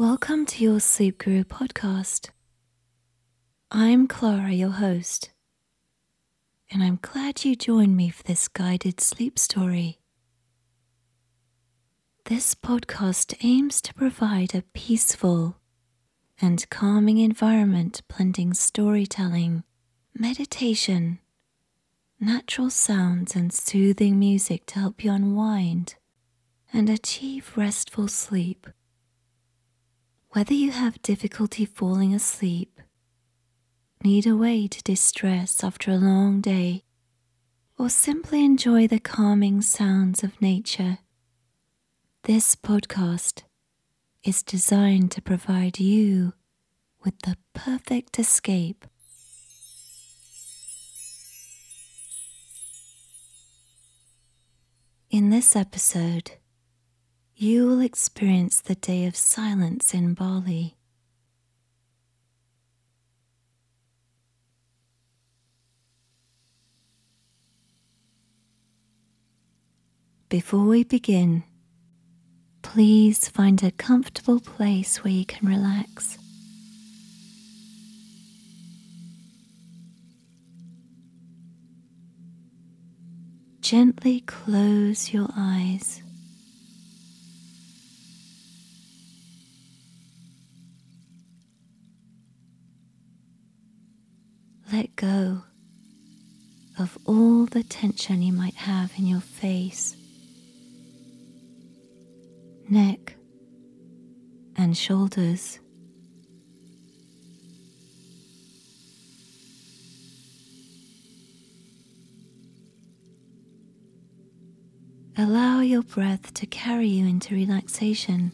Welcome to your Sleep Guru podcast. I'm Clara, your host, and I'm glad you joined me for this guided sleep story. This podcast aims to provide a peaceful and calming environment blending storytelling, meditation, natural sounds, and soothing music to help you unwind and achieve restful sleep. Whether you have difficulty falling asleep, need a way to distress after a long day, or simply enjoy the calming sounds of nature, this podcast is designed to provide you with the perfect escape. In this episode, you will experience the day of silence in Bali. Before we begin, please find a comfortable place where you can relax. Gently close your eyes. Let go of all the tension you might have in your face, neck, and shoulders. Allow your breath to carry you into relaxation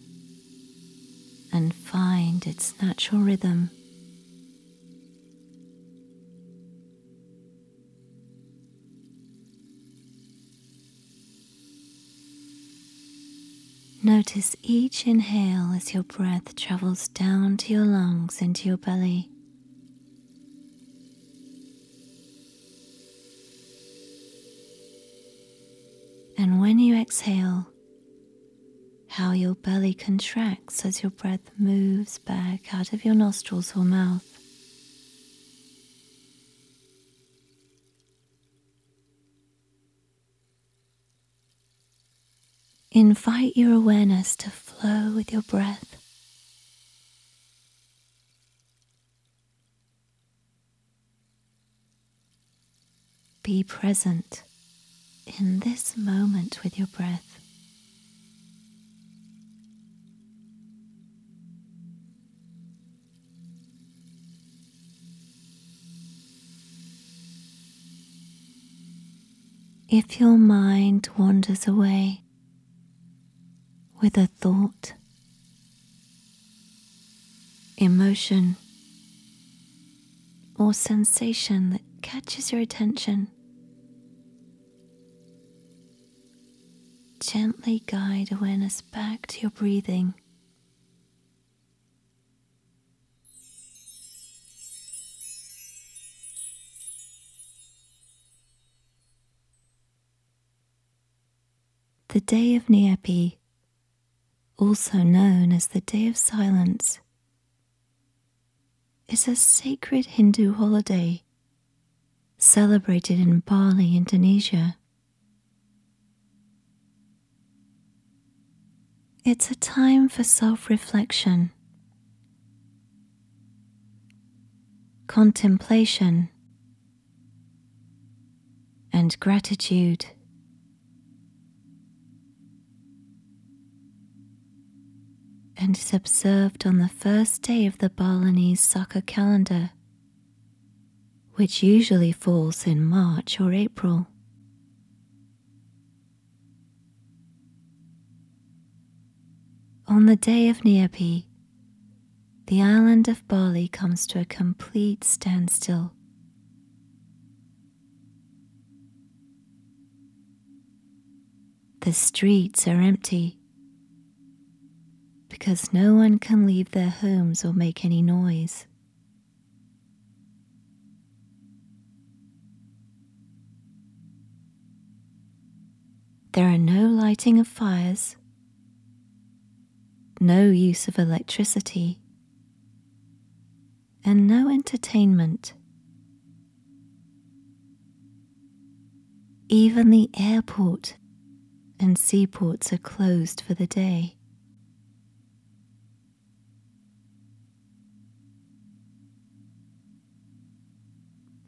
and find its natural rhythm. Notice each inhale as your breath travels down to your lungs into your belly. And when you exhale, how your belly contracts as your breath moves back out of your nostrils or mouth. Invite your awareness to flow with your breath. Be present in this moment with your breath. If your mind wanders away, with a thought, emotion, or sensation that catches your attention. Gently guide awareness back to your breathing. The day of Nyepi also known as the Day of Silence, is a sacred Hindu holiday celebrated in Bali, Indonesia. It's a time for self reflection, contemplation, and gratitude. And is observed on the first day of the Balinese Saka calendar, which usually falls in March or April. On the day of Nyepi, the island of Bali comes to a complete standstill. The streets are empty because no one can leave their homes or make any noise. There are no lighting of fires, no use of electricity, and no entertainment. Even the airport and seaports are closed for the day.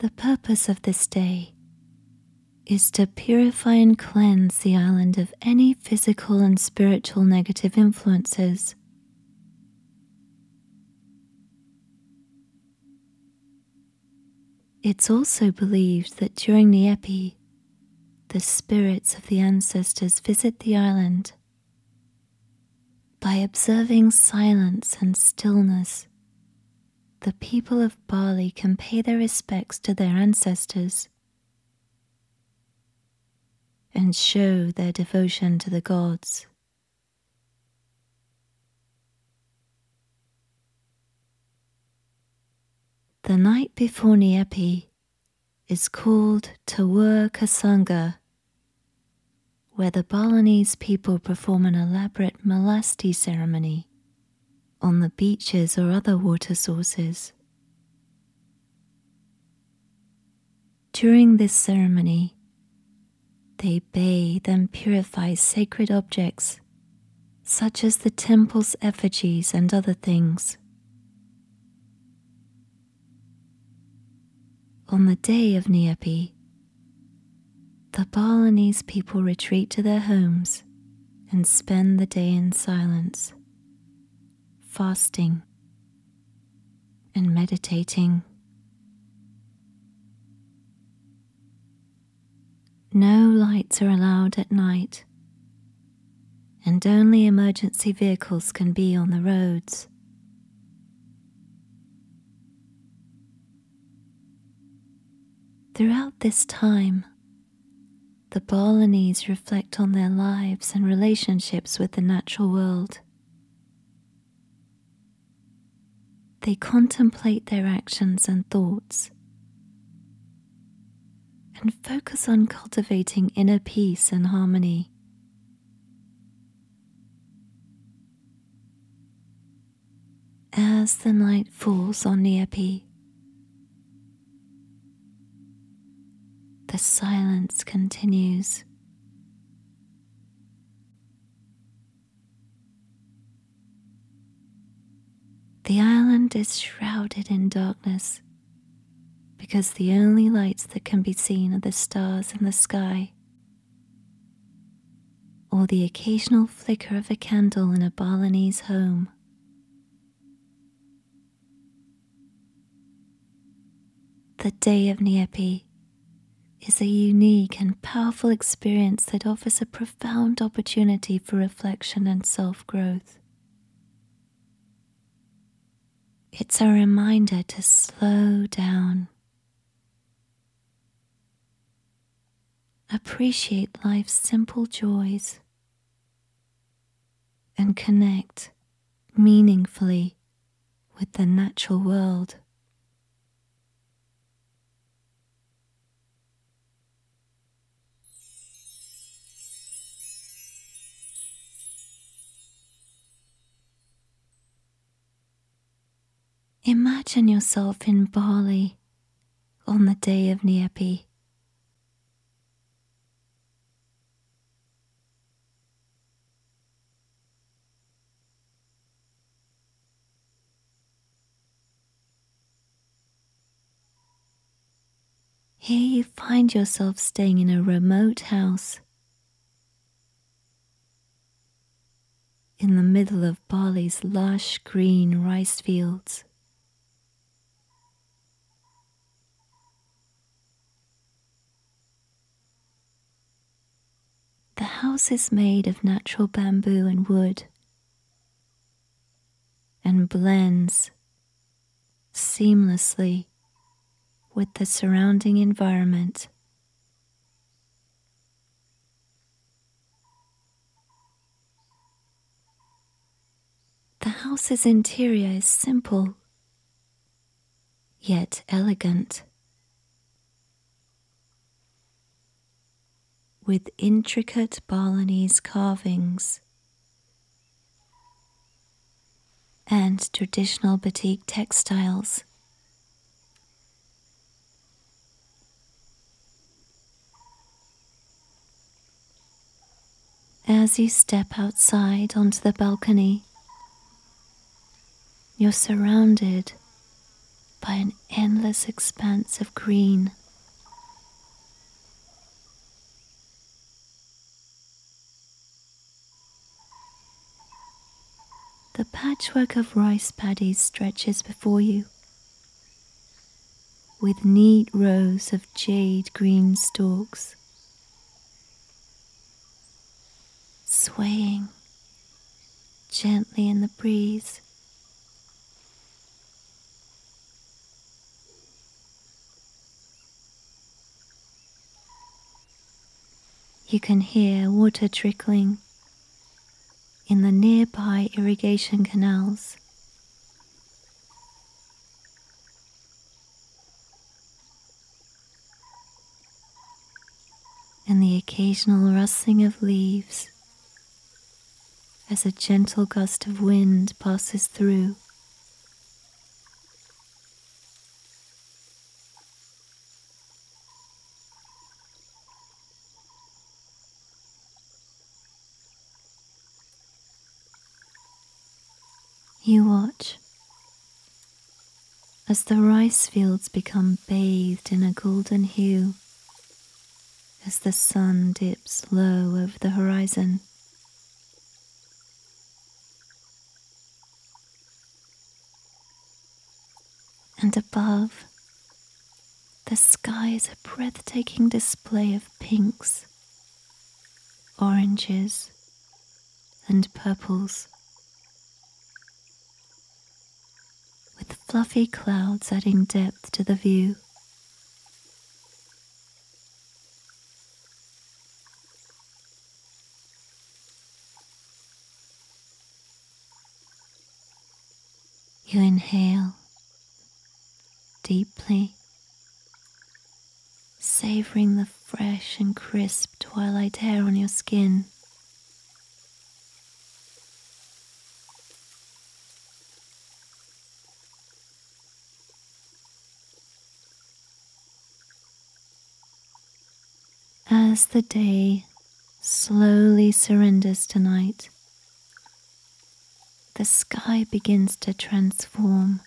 The purpose of this day is to purify and cleanse the island of any physical and spiritual negative influences. It's also believed that during the Nyepi, the spirits of the ancestors visit the island by observing silence and stillness the people of Bali can pay their respects to their ancestors and show their devotion to the gods. The night before Nyepi is called Tawur Kasanga, where the Balinese people perform an elaborate Melasti ceremony on the beaches or other water sources. During this ceremony, they bathe and purify sacred objects such as the temple's effigies and other things. On the day of Nyepi, the Balinese people retreat to their homes and spend the day in silence fasting and meditating. No lights are allowed at night, and only emergency vehicles can be on the roads. Throughout this time, the Balinese reflect on their lives and relationships with the natural world. They contemplate their actions and thoughts and focus on cultivating inner peace and harmony. As the night falls on Nyepi, the silence continues. The island is shrouded in darkness because the only lights that can be seen are the stars in the sky or the occasional flicker of a candle in a Balinese home. The day of Nyepi is a unique and powerful experience that offers a profound opportunity for reflection and self growth. It's a reminder to slow down. Appreciate life's simple joys and connect meaningfully with the natural world. Imagine yourself in Bali on the day of Nyepi. Here you find yourself staying in a remote house in the middle of Bali's lush green rice fields. The house is made of natural bamboo and wood and blends seamlessly with the surrounding environment. The house's interior is simple yet elegant. With intricate Balinese carvings. and traditional batik textiles. As you step outside onto the balcony, you're surrounded by an endless expanse of green. The patchwork of rice paddies stretches before you, with neat rows of jade green stalks swaying gently in the breeze. You can hear water trickling in the nearby irrigation canals. And the occasional rustling of leaves as a gentle gust of wind passes through. You watch as the rice fields become bathed in a golden hue as the sun dips low over the horizon. And above, the sky is a breathtaking display of pinks, oranges, and purples. with fluffy clouds adding depth to the view. You inhale deeply, savoring the fresh and crisp twilight air on your skin. As the day slowly surrenders to night, the sky begins to transform.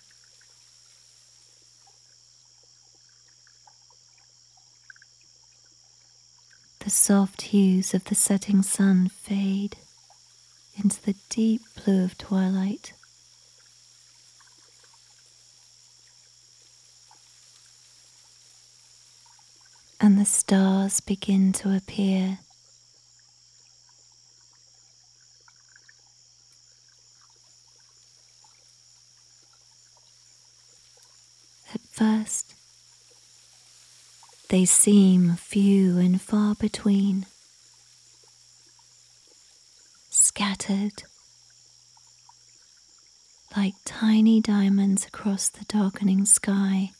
The soft hues of the setting sun fade into the deep blue of twilight. And the stars begin to appear. At first, they seem few and far between, scattered like tiny diamonds across the darkening sky.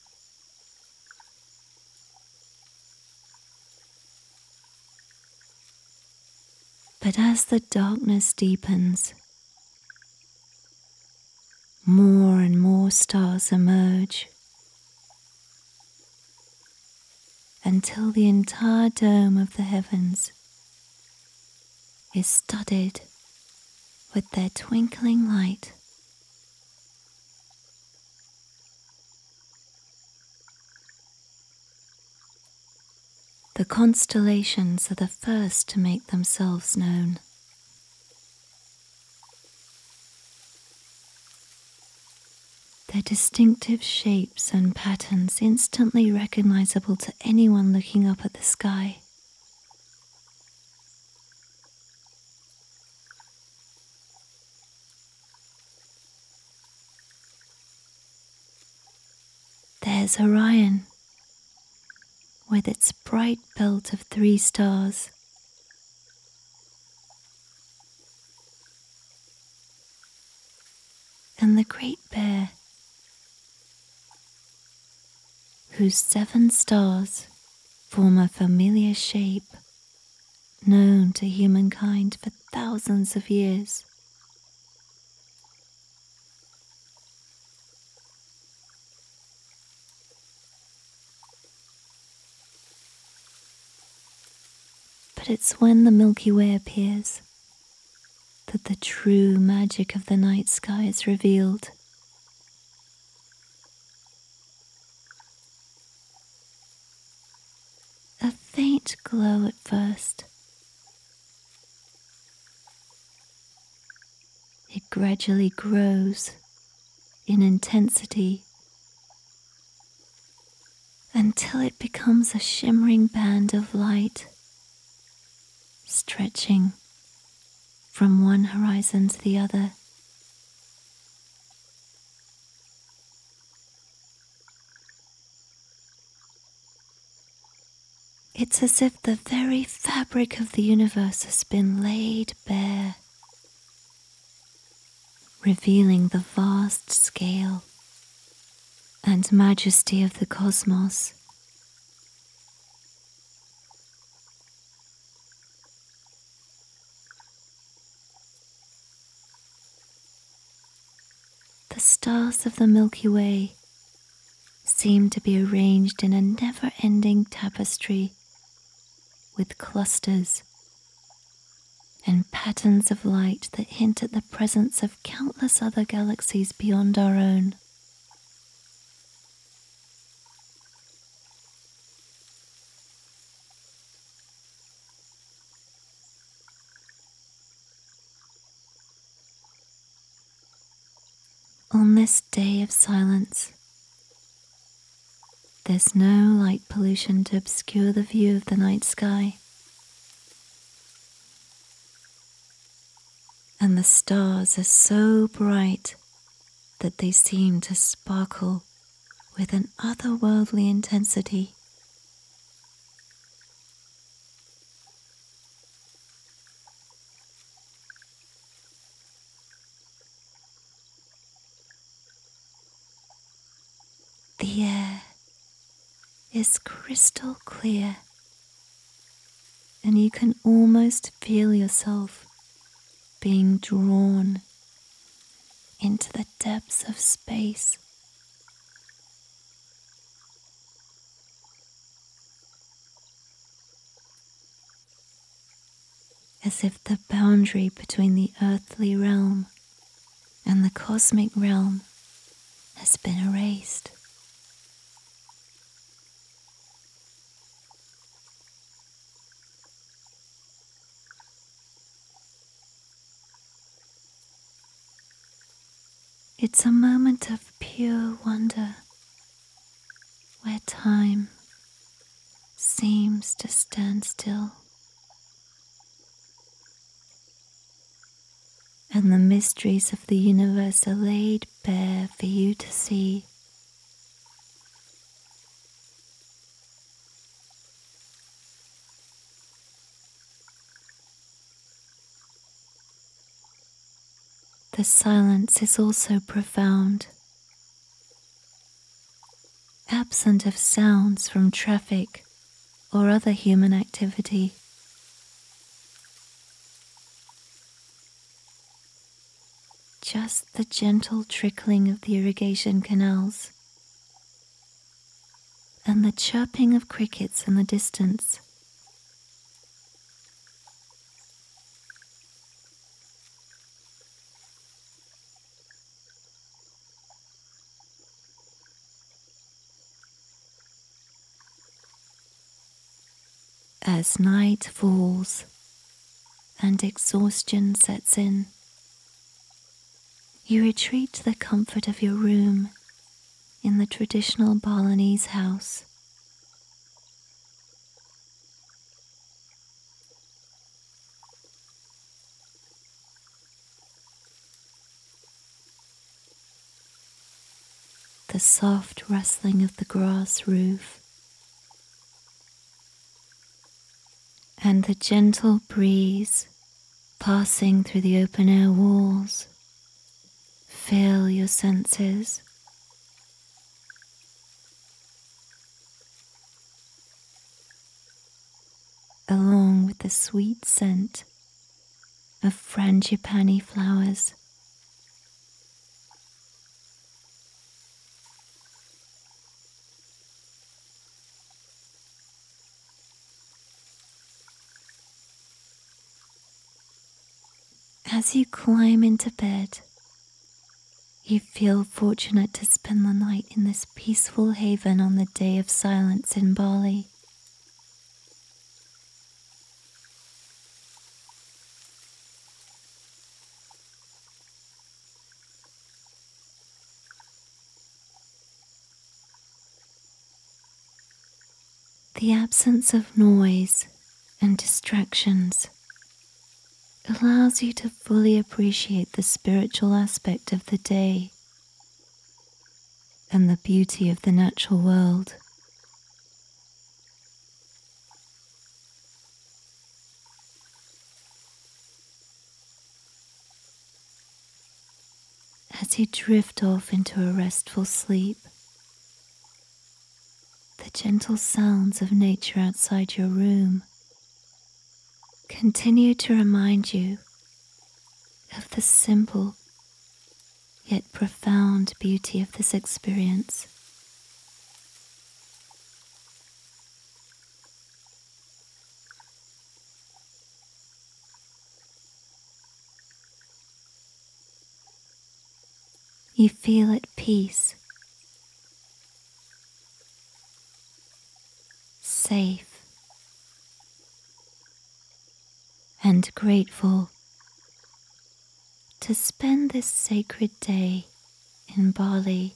But as the darkness deepens, more and more stars emerge until the entire dome of the heavens is studded with their twinkling light. The constellations are the first to make themselves known. Their distinctive shapes and patterns instantly recognizable to anyone looking up at the sky. There's Orion with its bright belt of three stars. And the Great Bear, whose seven stars form a familiar shape known to humankind for thousands of years. It's when the Milky Way appears that the true magic of the night sky is revealed. A faint glow at first. It gradually grows in intensity until it becomes a shimmering band of light stretching from one horizon to the other. It's as if the very fabric of the universe has been laid bare, revealing the vast scale and majesty of the cosmos. Stars of the Milky Way seem to be arranged in a never ending tapestry with clusters and patterns of light that hint at the presence of countless other galaxies beyond our own. On this day of silence, there's no light pollution to obscure the view of the night sky. And the stars are so bright that they seem to sparkle with an otherworldly intensity. The air is crystal clear, and you can almost feel yourself being drawn into the depths of space. As if the boundary between the earthly realm and the cosmic realm has been erased. It's a moment of pure wonder where time seems to stand still. And the mysteries of the universe are laid bare for you to see. The silence is also profound, absent of sounds from traffic or other human activity. Just the gentle trickling of the irrigation canals and the chirping of crickets in the distance. As night falls and exhaustion sets in, you retreat to the comfort of your room in the traditional Balinese house. The soft rustling of the grass roof and the gentle breeze passing through the open air walls. Fill your senses. Along with the sweet scent of frangipani flowers. As you climb into bed, you feel fortunate to spend the night in this peaceful haven on the day of silence in Bali. The absence of noise and distractions allows you to fully appreciate the spiritual aspect of the day and the beauty of the natural world. As you drift off into a restful sleep, the gentle sounds of nature outside your room continue to remind you of the simple yet profound beauty of this experience. You feel at peace, safe, and grateful to spend this sacred day in Bali